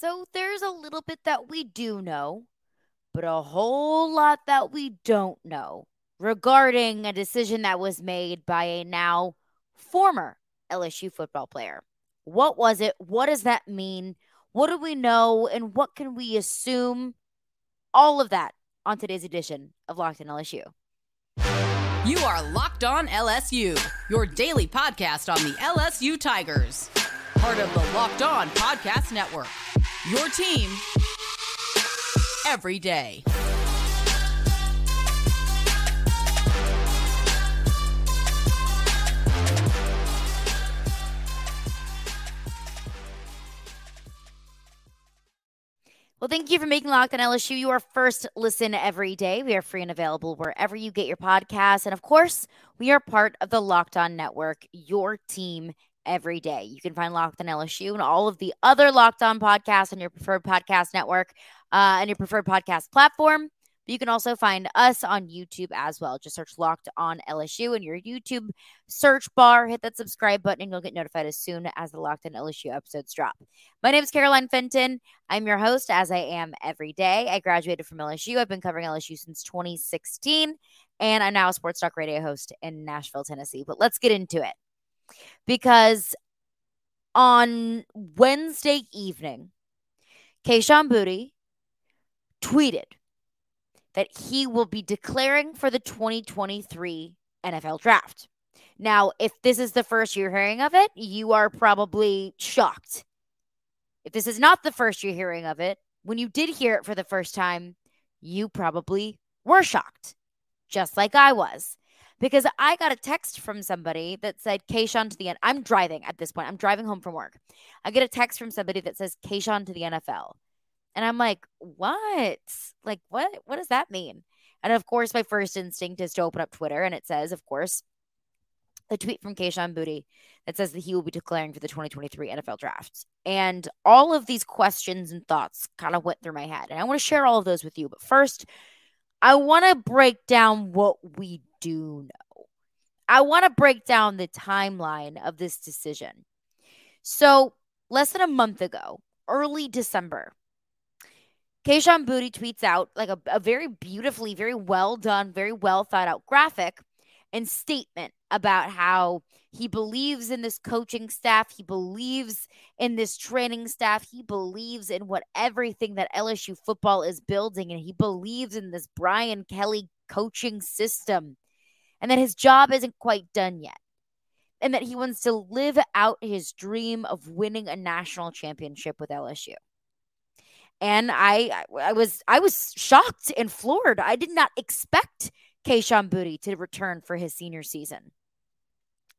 So there's a little bit that we do know, but a whole lot that we don't know regarding a decision that was made by a now former LSU football player. What was it? What does that mean? What do we know? And what can we assume? All of that on today's edition of Locked on LSU. You are Locked On LSU, your daily podcast on the LSU Tigers. Part of the Locked On Podcast Network. Your team every day. Well, thank you for making Locked on LSU your first listen every day. We are free and available wherever you get your podcasts. And of course, we are part of the Locked On Network, your team every day. You can find Locked on LSU and all of the other Locked On podcasts on your preferred podcast network uh, and your preferred podcast platform. But you can also find us on YouTube as well. Just search Locked On LSU in your YouTube search bar. Hit that subscribe button, and you'll get notified as soon as the Locked On LSU episodes drop. My name is Caroline Fenton. I'm your host, as I am every day. I graduated from LSU. I've been covering LSU since 2016, and I'm now a sports talk radio host in Nashville, Tennessee. But let's get into it because on Wednesday evening, Kayshon Boutte tweeted that he will be declaring for the 2023 NFL draft. Now, if this is the first you're hearing of it, you are probably shocked. If this is not the first you're hearing of it, when you did hear it for the first time, you probably were shocked, just like I was. Because I got a text from somebody that said Kayshon to the end. I'm driving at this point. I'm driving home from work. I get a text from somebody that says Kayshon to the NFL. And I'm like, what? Like, what? What does that mean? And of course, my first instinct is to open up Twitter, and it says, of course, a tweet from Kayshon Boutte that says that he will be declaring for the 2023 NFL draft. And all of these questions and thoughts kind of went through my head. And I want to share all of those with you. But first, I want to break down what we do know. I want to break down the timeline of this decision. So, less than a month ago, early December, Kayshon Boutte tweets out like a, a very beautifully, very well done, very well thought out graphic and statement about how he believes in this coaching staff. He believes in this training staff. He believes in what everything that LSU football is building. And he believes in this Brian Kelly coaching system and that his job isn't quite done yet. And that he wants to live out his dream of winning a national championship with LSU and I I was I was shocked and floored. I did not expect Kayshon Boutte to return for his senior season.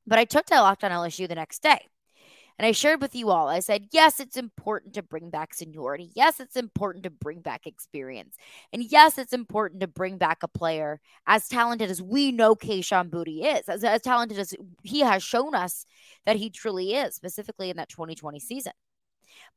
But I took that Locked on LSU the next day. And I shared with you all, I said, yes, it's important to bring back seniority. Yes, it's important to bring back experience. And yes, it's important to bring back a player as talented as we know Kayshon Boutte is, as, as talented as he has shown us that he truly is, specifically in that 2020 season.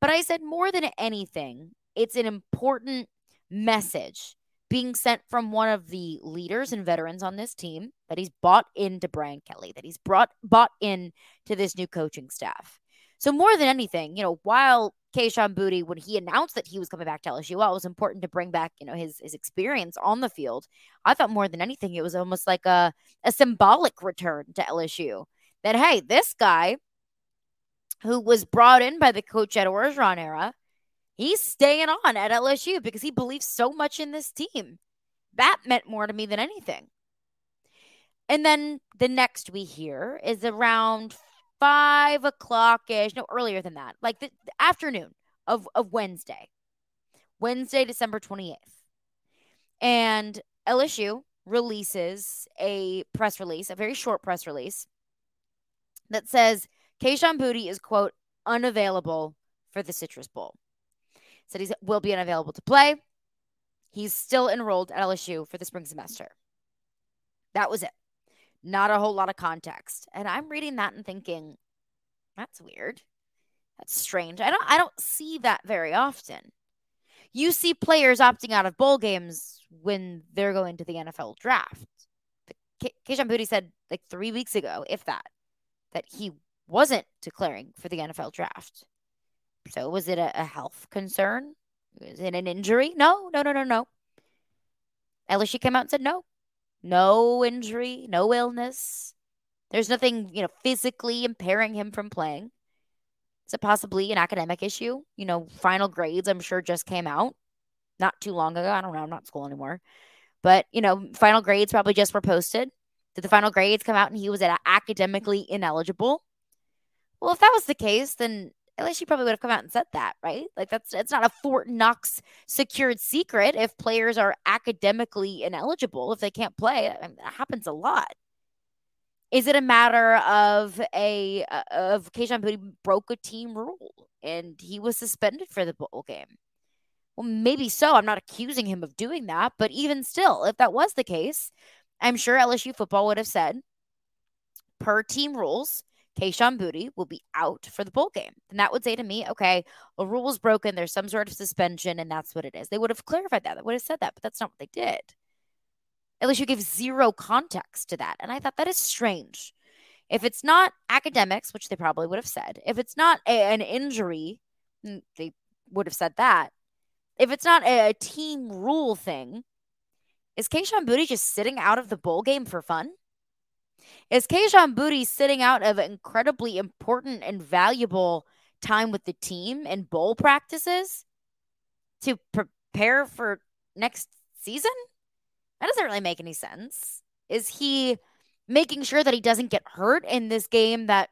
But I said, more than anything, it's an important message being sent from one of the leaders and veterans on this team that he's bought into Brian Kelly, that he's brought bought in to this new coaching staff. So more than anything, you know, while Kayshon Boutte, when he announced that he was coming back to LSU, well, it was important to bring back, you know, his his experience on the field. I thought more than anything, it was almost like a, a symbolic return to LSU. That hey, this guy who was brought in by the coach at Orgeron era he's staying on at LSU because he believes so much in this team. That meant more to me than anything. And then the next we hear is around five o'clock ish, no earlier than that, like the, the afternoon of, of Wednesday, Wednesday, December 28th. And LSU releases a press release, a very short press release that says Kayshon Boutte is, quote, unavailable for the Citrus Bowl said he will be unavailable to play. He's still enrolled at LSU for the spring semester. That was it. Not a whole lot of context. And I'm reading that and thinking, that's weird. That's strange. I don't I don't see that very often. You see players opting out of bowl games when they're going to the NFL draft. Kayshon Boutte said like three weeks ago, if that, that he wasn't declaring for the NFL draft. So was it a, a health concern? Was it an injury? No, no, no, no, no. LSU came out and said no. No injury, no illness. There's nothing, you know, physically impairing him from playing. Is it possibly an academic issue? You know, final grades, I'm sure, just came out not too long ago. I don't know. I'm not in school anymore. But, you know, final grades probably just were posted. Did the final grades come out and he was academically ineligible? Well, if that was the case, then LSU probably would have come out and said that, right? Like that's it's not a Fort Knox secured secret if players are academically ineligible if they can't play. I mean, that happens a lot. Is it a matter of a uh, of Kayshon Boutte broke a team rule and he was suspended for the bowl game? Well, maybe so. I'm not accusing him of doing that, but even still, if that was the case, I'm sure LSU football would have said, per team rules, Kayshon Boutte will be out for the bowl game. And that would say to me, okay, a rule is broken. There's some sort of suspension, and that's what it is. They would have clarified that. They would have said that, but that's not what they did. At least you give zero context to that. And I thought that is strange. If it's not academics, which they probably would have said, if it's not a, an injury, mm, they would have said that. If it's not a, a team rule thing, is Kayshon Boutte just sitting out of the bowl game for fun? Is Kayshon Boutte sitting out of incredibly important and valuable time with the team and bowl practices to prepare for next season? That doesn't really make any sense. Is he making sure that he doesn't get hurt in this game that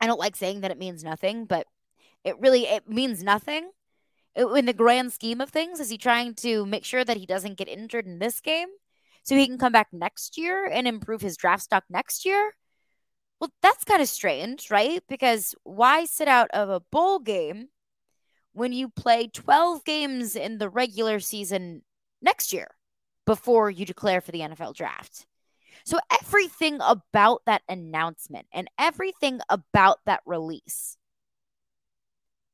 I don't like saying that it means nothing, but it really it means nothing in the grand scheme of things? Is he trying to make sure that he doesn't get injured in this game? So he can come back next year and improve his draft stock next year? Well, that's kind of strange, right? Because why sit out of a bowl game when you play 12 games in the regular season next year before you declare for the NFL draft? So, everything about that announcement and everything about that release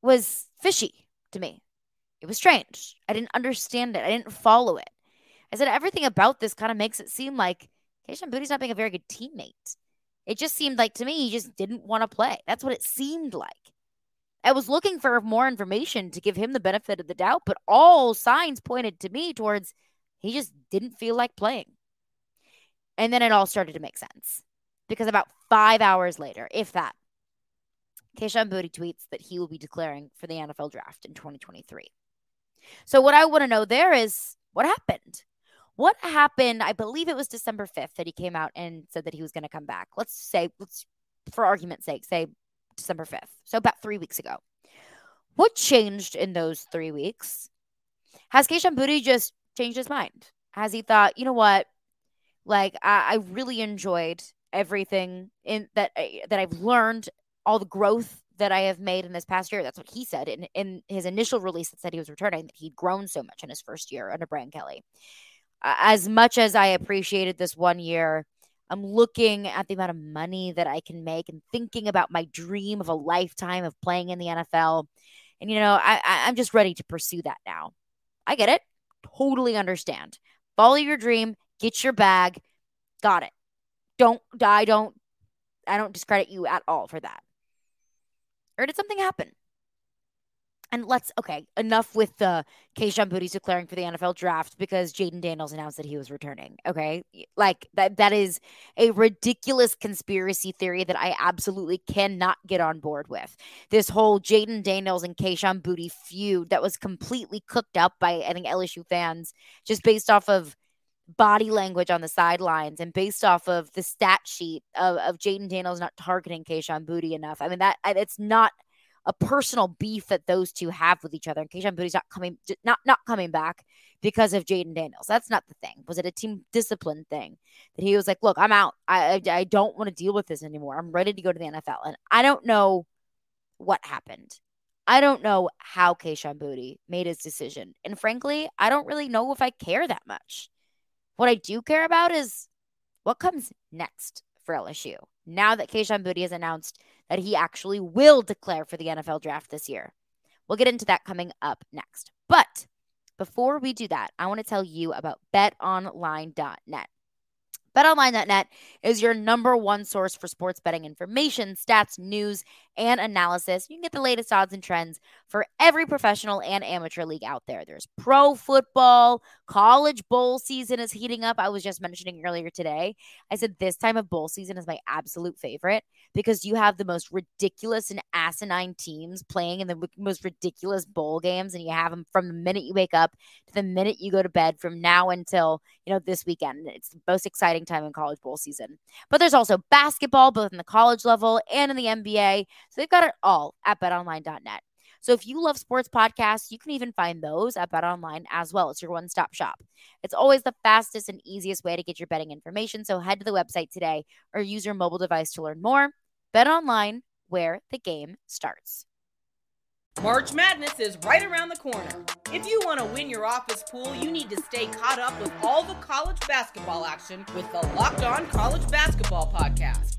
was fishy to me. It was strange. I didn't understand it, I didn't follow it. I said everything about this kind of makes it seem like Kayshon Boutte's not being a very good teammate. It just seemed like to me he just didn't want to play. That's what it seemed like. I was looking for more information to give him the benefit of the doubt, but all signs pointed to me towards he just didn't feel like playing. And then it all started to make sense because about five hours later, if that, Kayshon Boutte tweets that he will be declaring for the NFL draft in 2023. So, what I want to know there is what happened? What happened? I believe it was December 5th that he came out and said that he was going to come back. Let's say, let's, for argument's sake, say December 5th. So about three weeks ago. What changed in those three weeks? Has Kayshon Boutte just changed his mind? Has he thought, you know what? Like, I, I really enjoyed everything in that eh, that I've learned, all the growth that I have made in this past year. That's what he said in, in his initial release that said he was returning, that he'd grown so much in his first year under Brian Kelly as much as I appreciated this one year, I'm looking at the amount of money that I can make and thinking about my dream of a lifetime of playing in the NFL. And, you know, I, I, am just ready to pursue that now. I get it. Totally understand. Follow your dream, get your bag. Got it. Don't die. Don't, I don't discredit you at all for that. Or did something happen? And let's okay, enough with the Kayshon Boutte's declaring for the NFL draft because Jayden Daniels announced that he was returning. Okay, like that that is a ridiculous conspiracy theory that I absolutely cannot get on board with. This whole Jayden Daniels and Kayshon Boutte feud that was completely cooked up by I think LSU fans just based off of body language on the sidelines and based off of the stat sheet of, of Jayden Daniels not targeting Kayshon Boutte enough. I mean that it's not a personal beef that those two have with each other. And Kayshon Boutte's not coming, not not coming back because of Jayden Daniels. That's not the thing. Was it a team discipline thing that he was like, "Look, I'm out. I I, I don't want to deal with this anymore. I'm ready to go to the NFL." And I don't know what happened. I don't know how Kayshon Boutte made his decision. And frankly, I don't really know if I care that much. What I do care about is what comes next for LSU. Now that Kayshon Boutte has announced that he actually will declare for the NFL draft this year. We'll get into that coming up next. But before we do that, I want to tell you about betonline.net. BetOnline.net is your number one source for sports betting information, stats, news, and analysis. You can get the latest odds and trends for every professional and amateur league out there. There's pro football, college bowl season is heating up. I was just mentioning earlier today. I said this time of bowl season is my absolute favorite because you have the most ridiculous and asinine teams playing in the most ridiculous bowl games, and you have them from the minute you wake up to the minute you go to bed from now until you know this weekend. It's the most exciting time in college bowl season. But there's also basketball, both in the college level and in the NBA. So they've got it all at betonline.net. So if you love sports podcasts, you can even find those at BetOnline as well. It's your one-stop shop. It's always the fastest and easiest way to get your betting information. So head to the website today or use your mobile device to learn more. BetOnline, where the game starts. March Madness is right around the corner. If you want to win your office pool, you need to stay caught up with all the college basketball action with the Locked On College Basketball Podcast.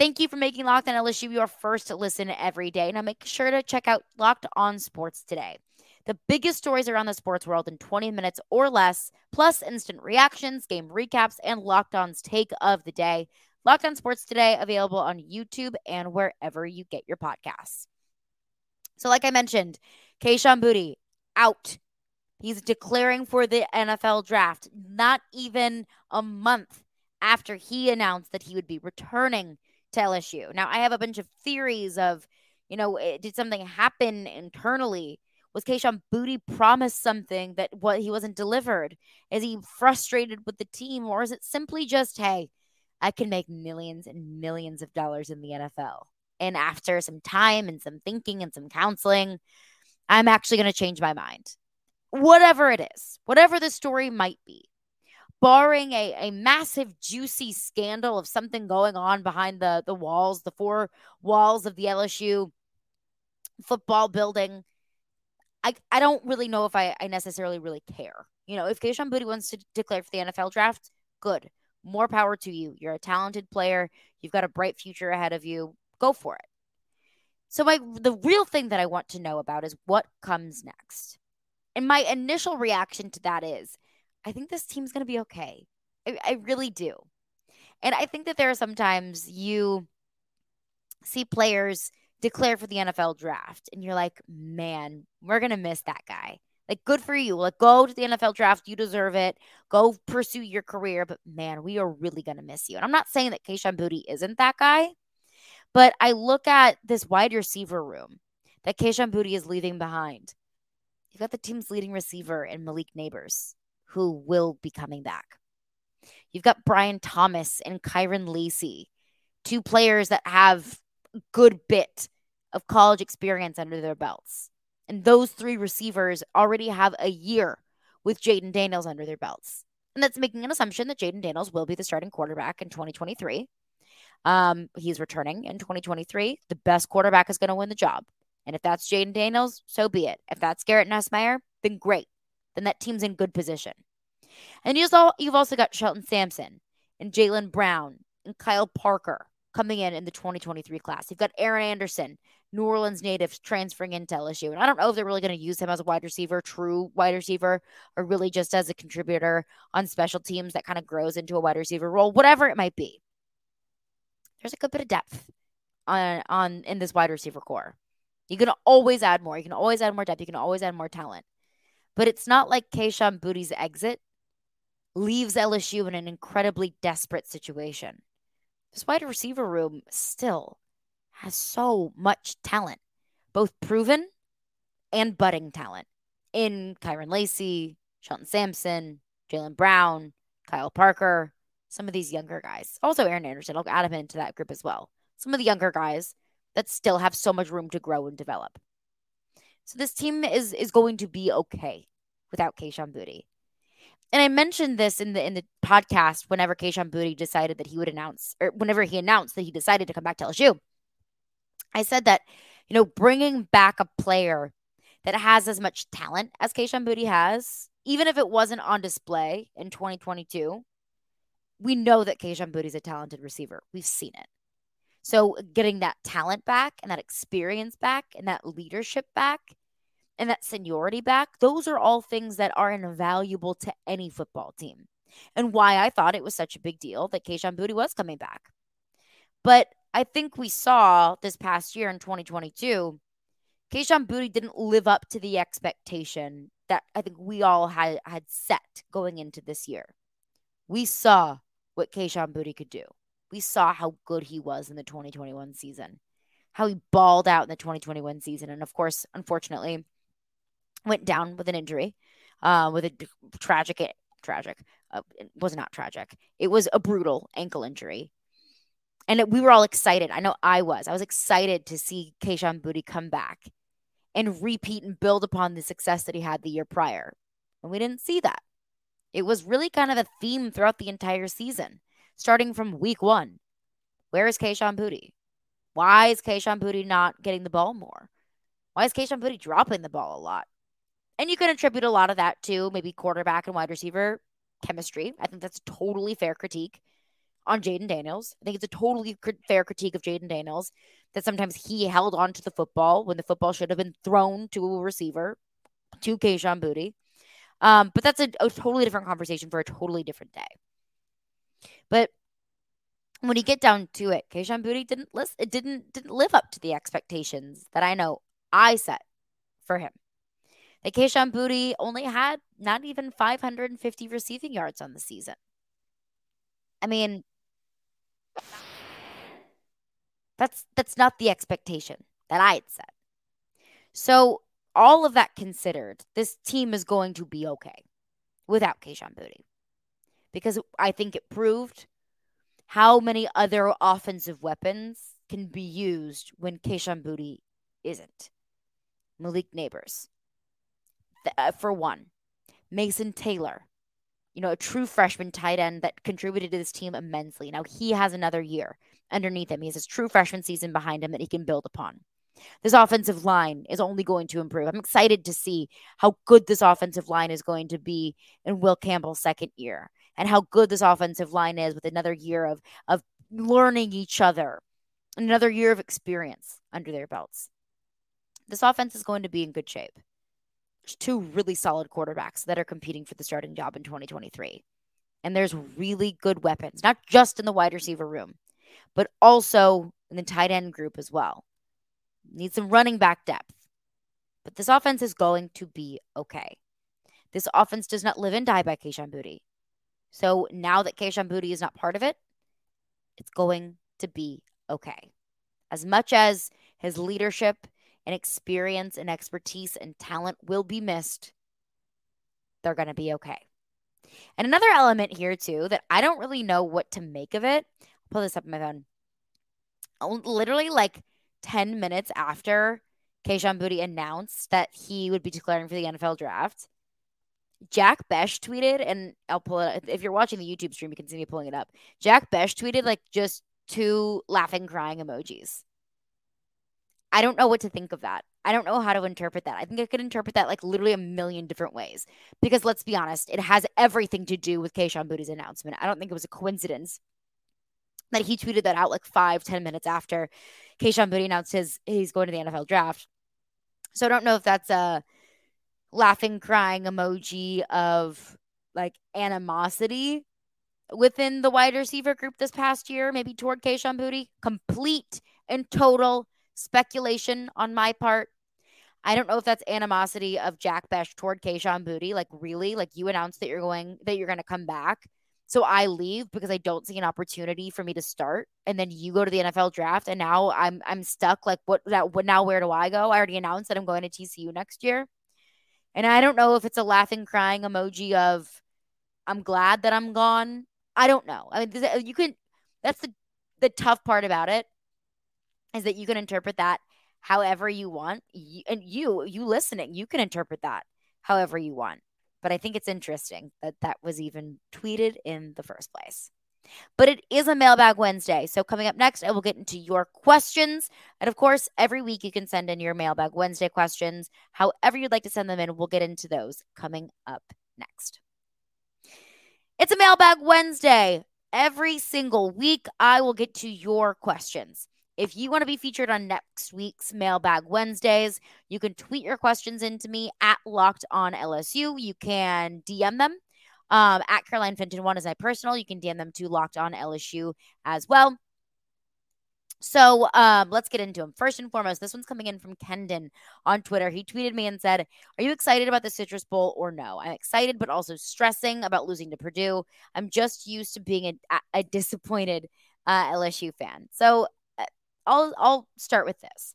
Thank you for making Locked On LSU your first listen every day. Now make sure to check out Locked On Sports today. The biggest stories around the sports world in 20 minutes or less, plus instant reactions, game recaps, and Locked On's take of the day. Locked On Sports today, available on YouTube and wherever you get your podcasts. So, like I mentioned, Kayshon Boutte out. He's declaring for the NFL draft, not even a month after he announced that he would be returning to LSU. Now, I have a bunch of theories of, you know, eh, did something happen internally? Was Kayshon Boutte promised something that what he wasn't delivered? Is he frustrated with the team, or is it simply just, hey, I can make millions and millions of dollars in the NFL? And after some time and some thinking and some counseling, I'm actually going to change my mind. Whatever it is, whatever the story might be, barring a, a massive, juicy scandal of something going on behind the, the walls, the four walls of the LSU football building, I, I don't really know if I, I necessarily really care. You know, if Kayshon Boutte wants to declare for the NFL draft, good. More power to you. You're a talented player. You've got a bright future ahead of you. Go for it. So my the real thing that I want to know about is what comes next. And my initial reaction to that is I think this team's going to be okay. I, I really do. And I think that there are sometimes you see players declare for the NFL draft and you're like, man, we're going to miss that guy. Like, good for you. Like, go to the NFL draft. You deserve it. Go pursue your career. But man, we are really going to miss you. And I'm not saying that Kayshon Boutte isn't that guy, but I look at this wide receiver room that Kayshon Boutte is leaving behind. You've got the team's leading receiver in Malik Nabers who will be coming back. You've got Brian Thomas and Kyren Lacy, two players that have a good bit of college experience under their belts. And those three receivers already have a year with Jayden Daniels under their belts. And that's making an assumption that Jayden Daniels will be the starting quarterback in 2023. Um, he's returning in 2023. The best quarterback is going to win the job. And if that's Jayden Daniels, so be it. If that's Garrett Nussmeier, then great then that team's in good position. And you've also got Shelton Sampson and Jalen Brown and Kyle Parker coming in in the 2023 class. You've got Aaron Anderson, New Orleans native, transferring into LSU. And I don't know if they're really going to use him as a wide receiver, true wide receiver, or really just as a contributor on special teams that kind of grows into a wide receiver role, whatever it might be. There's a good bit of depth on on in this wide receiver core. You can always add more. You can always add more depth. You can always add more talent. But it's not like Kayshon Boutte's exit leaves LSU in an incredibly desperate situation. This wide receiver room still has so much talent, both proven and budding talent in Kyren Lacy, Shelton Sampson, Jalen Brown, Kyle Parker, some of these younger guys. Also, Aaron Anderson. I'll add him into that group as well. Some of the younger guys that still have so much room to grow and develop. So this team is is going to be okay without Kayshon Boutte. And I mentioned this in the in the podcast whenever Kayshon Boutte decided that he would announce or whenever he announced that he decided to come back to LSU. I said that You know, bringing back a player that has as much talent as Kayshon Boutte has, even if it wasn't on display in 2022, we know that Kayshon Boutte is a talented receiver. We've seen it. So getting that talent back and that experience back and that leadership back and that seniority back, those are all things that are invaluable to any football team. And why I thought it was such a big deal that Kayshon Boutte was coming back. But I think we saw this past year in 2022, Kayshon Boutte didn't live up to the expectation that I think we all had had set going into this year. We saw what Kayshon Boutte could do. We saw how good he was in the 2021 season, how he balled out in the 2021 season, and of course, unfortunately, went down with an injury, uh, with a tragic, tragic. Uh, it was not tragic. It was a brutal ankle injury and we were all excited. I know I was. I was excited to see Kayshon Boutte come back and repeat and build upon the success that he had the year prior. And we didn't see that. It was really kind of a theme throughout the entire season, starting from week one. Where is Kayshon Boutte? Why is Kayshon Boutte not getting the ball more? Why is Kayshon Boutte dropping the ball a lot? And you can attribute a lot of that to maybe quarterback and wide receiver chemistry. I think that's a totally fair critique on Jayden Daniels. I think it's a totally fair critique of Jayden Daniels that sometimes he held on to the football when the football should have been thrown to a receiver, to Kayshon Boutte. Um, but that's a, a totally different conversation for a totally different day. But when you get down to it, Kayshon Boutte didn't list, it didn't didn't live up to the expectations that I know I set for him. That Kayshon Boutte only had not even 550 receiving yards on the season. I mean, that's that's not the expectation that I had set. So all of that considered, this team is going to be okay without Kayshon Boutte. Because I think it proved how many other offensive weapons can be used when Kayshon Boutte isn't. Malik Nabers, uh, for one. Mason Taylor, you know, a true freshman tight end that contributed to this team immensely. Now he has another year underneath him. He has his true freshman season behind him that he can build upon. This offensive line is only going to improve. I'm excited to see how good this offensive line is going to be in Will Campbell's second year and how good this offensive line is with another year of of learning each other, another year of experience under their belts. This offense is going to be in good shape two really solid quarterbacks that are competing for the starting job in 2023. And there's really good weapons, not just in the wide receiver room, but also in the tight end group as well. Need some running back depth. But this offense is going to be okay. This offense does not live and die by Kayshon Boutte. So now that Kayshon Boutte is not part of it, it's going to be okay. As much as his leadership and experience and expertise and talent will be missed, they're going to be okay. And another element here, too, that I don't really know what to make of it. I'll pull this up on my phone. Oh, literally, like 10 minutes after Kayshon Boutte announced that he would be declaring for the NFL draft, Jack Bech tweeted, and I'll pull it. up. If you're watching the YouTube stream, you can see me pulling it up. Jack Bech tweeted like just two laughing, crying emojis. I don't know what to think of that. I don't know how to interpret that. I think I could interpret that like literally a million different ways. Because let's be honest, it has everything to do with Kayshon Boutte's announcement. I don't think it was a coincidence that he tweeted that out like five, ten minutes after Kayshon Boutte announced his he's going to the NFL draft. So I don't know if that's a laughing, crying emoji of like animosity within the wide receiver group this past year, maybe toward Kayshon Boutte. Complete and total speculation on my part. I don't know if that's animosity of Jack Bech toward Kayshon Boutte. Like, really? Like, you announced that you're going, that you're going to come back. So I leave because I don't see an opportunity for me to start. And then you go to the NFL draft. And now I'm, I'm stuck. Like, what, that, what, now where do I go? I already announced that I'm going to TCU next year. And I don't know if it's a laughing, crying emoji of, I'm glad that I'm gone. I don't know. I mean, you can, that's the, the tough part about it is that you can interpret that however you want. And you, you listening, you can interpret that however you want. But I think it's interesting that that was even tweeted in the first place. But it is a mailbag Wednesday. So, coming up next, I will get into your questions. And of course, every week you can send in your mailbag Wednesday questions. However, you'd like to send them in, we'll get into those coming up next. It's a mailbag Wednesday. Every single week, I will get to your questions. If you want to be featured on next week's Mailbag Wednesdays, you can tweet your questions into me at Locked On LSU. You can DM them um, at Caroline Fenton. One is my personal. You can DM them to Locked On LSU as well. So um, let's get into them. First and foremost, this one's coming in from Kendon on Twitter. He tweeted me and said, Are you excited about the Citrus Bowl or no? I'm excited, but also stressing about losing to Purdue. I'm just used to being a, a disappointed uh, LSU fan. So I'll, I'll start with this.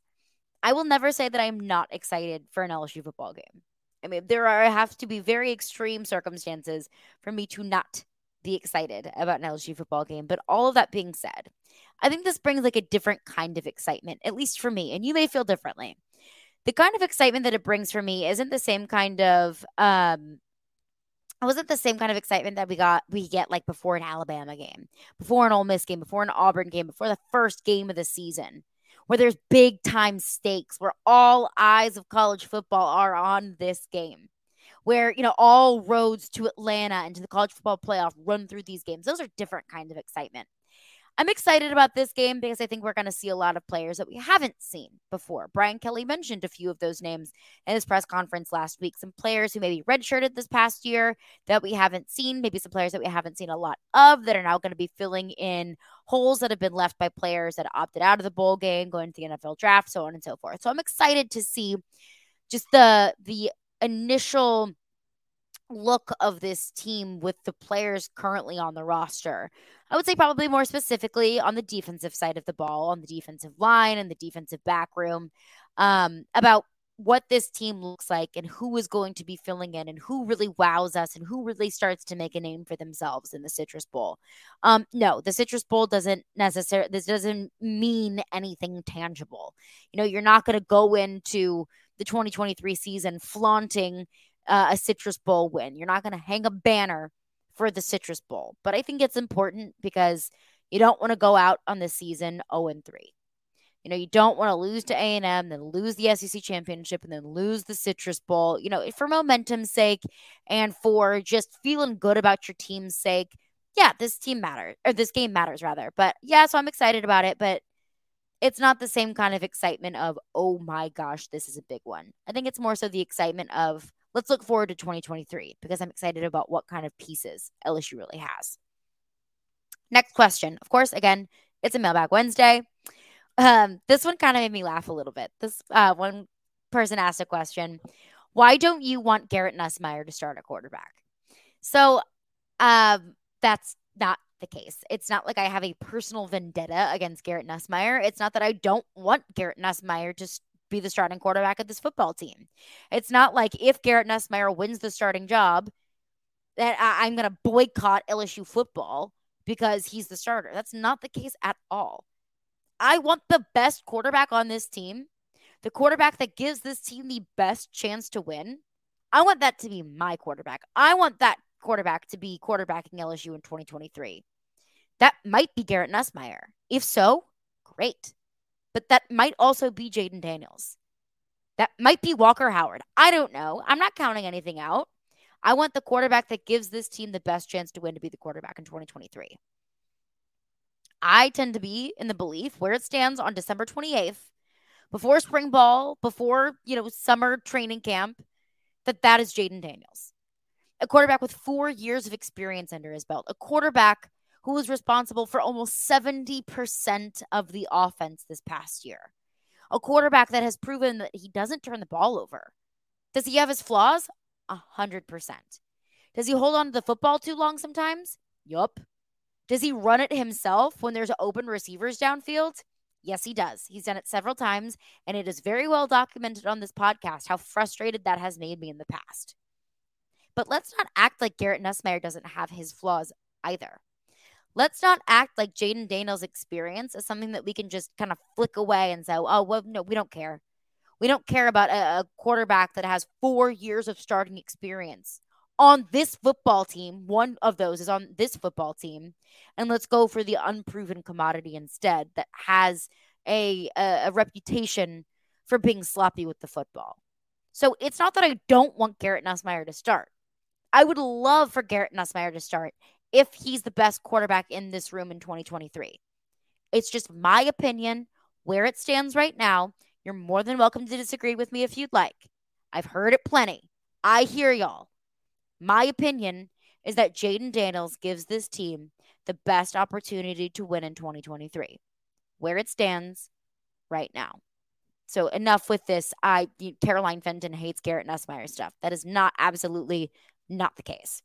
I will never say that I'm not excited for an LSU football game. I mean, there are have to be very extreme circumstances for me to not be excited about an LSU football game. But all of that being said, I think this brings like a different kind of excitement, at least for me. And you may feel differently. The kind of excitement that it brings for me isn't the same kind of um it wasn't the same kind of excitement that we got we get like before an Alabama game, before an Ole Miss game, before an Auburn game, before the first game of the season, where there's big time stakes, where all eyes of college football are on this game where you know all roads to Atlanta and to the college football playoff run through these games. Those are different kinds of excitement. I'm excited about this game because I think we're going to see a lot of players that we haven't seen before. Brian Kelly mentioned a few of those names in his press conference last week. Some players who maybe redshirted this past year that we haven't seen, maybe some players that we haven't seen a lot of that are now going to be filling in holes that have been left by players that opted out of the bowl game, going to the NFL draft, so on and so forth. So I'm excited to see just the the initial look of this team with the players currently on the roster. I would say probably more specifically on the defensive side of the ball, on the defensive line and the defensive back room, um, about what this team looks like and who is going to be filling in and who really wows us and who really starts to make a name for themselves in the Citrus Bowl. Um, no, the Citrus Bowl doesn't necessarily, this doesn't mean anything tangible. You know, you're not going to go into the 2023 season flaunting uh, a Citrus Bowl win. You're not going to hang a banner for the Citrus Bowl, but I think it's important because you don't want to go out on the season 0 and 3. You know, you don't want to lose to A&M, then lose the SEC championship, and then lose the Citrus Bowl. You know, for momentum's sake and for just feeling good about your team's sake. Yeah, this team matters, or this game matters rather. But yeah, so I'm excited about it, but it's not the same kind of excitement of, oh my gosh, this is a big one. I think it's more so the excitement of, let's look forward to 2023 because I'm excited about what kind of pieces LSU really has. Next question. Of course, again, it's a mailbag Wednesday. Um, this one kind of made me laugh a little bit. This uh, one person asked a question Why don't you want Garrett Nussmeier to start a quarterback? So um, that's not the case. It's not like I have a personal vendetta against Garrett Nussmeier. It's not that I don't want Garrett Nussmeier to be the starting quarterback of this football team. It's not like if Garrett Nussmeier wins the starting job, that I- I'm going to boycott LSU football because he's the starter. That's not the case at all. I want the best quarterback on this team, the quarterback that gives this team the best chance to win. I want that to be my quarterback. I want that quarterback to be quarterbacking LSU in 2023. That might be Garrett Nussmeier. If so, great but that might also be Jayden Daniels. That might be Walker Howard. I don't know. I'm not counting anything out. I want the quarterback that gives this team the best chance to win to be the quarterback in 2023. I tend to be in the belief where it stands on December 28th, before spring ball, before, you know, summer training camp, that that is Jayden Daniels. A quarterback with 4 years of experience under his belt, a quarterback who was responsible for almost 70% of the offense this past year. A quarterback that has proven that he doesn't turn the ball over. Does he have his flaws? A hundred percent. Does he hold on to the football too long sometimes? Yup. Does he run it himself when there's open receivers downfield? Yes, he does. He's done it several times, and it is very well documented on this podcast how frustrated that has made me in the past. But let's not act like Garrett Nussmeier doesn't have his flaws either. Let's not act like Jayden Daniels' experience is something that we can just kind of flick away and say, oh, well, no, we don't care. We don't care about a, a quarterback that has four years of starting experience on this football team. One of those is on this football team. And let's go for the unproven commodity instead that has a, a, a reputation for being sloppy with the football. So it's not that I don't want Garrett Nussmeier to start. I would love for Garrett Nussmeier to start if he's the best quarterback in this room in 2023. It's just my opinion where it stands right now. You're more than welcome to disagree with me if you'd like. I've heard it plenty. I hear y'all. My opinion is that Jayden Daniels gives this team the best opportunity to win in 2023, where it stands right now. So enough with this. I Caroline Fenton hates Garrett Nussmeier stuff. That is not absolutely not the case.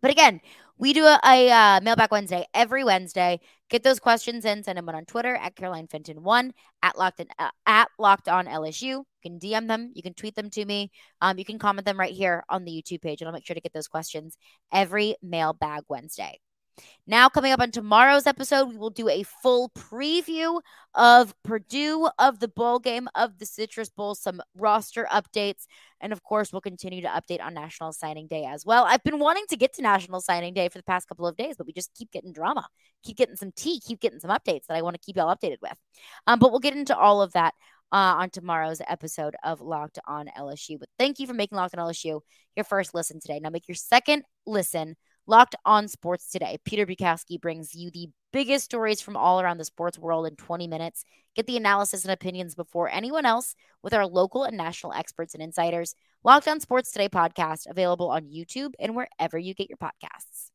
But again, we do a, a uh, mailback Wednesday every Wednesday. Get those questions in. Send them on Twitter at Caroline Fenton one at locked in, uh, at locked on LSU. You can DM them. You can tweet them to me. Um, you can comment them right here on the YouTube page, and I'll make sure to get those questions every mailbag Wednesday. Now, coming up on tomorrow's episode, we will do a full preview of Purdue, of the bowl game, of the Citrus Bowl, some roster updates, and of course, we'll continue to update on National Signing Day as well. I've been wanting to get to National Signing Day for the past couple of days, but we just keep getting drama, keep getting some tea, keep getting some updates that I want to keep y'all updated with. Um, but we'll get into all of that uh, on tomorrow's episode of Locked On LSU. But thank you for making Locked On LSU your first listen today. Now make your second listen Locked on Sports today. Peter Bukowski brings you the biggest stories from all around the sports world in 20 minutes. Get the analysis and opinions before anyone else with our local and national experts and insiders. Locked on Sports Today podcast available on YouTube and wherever you get your podcasts.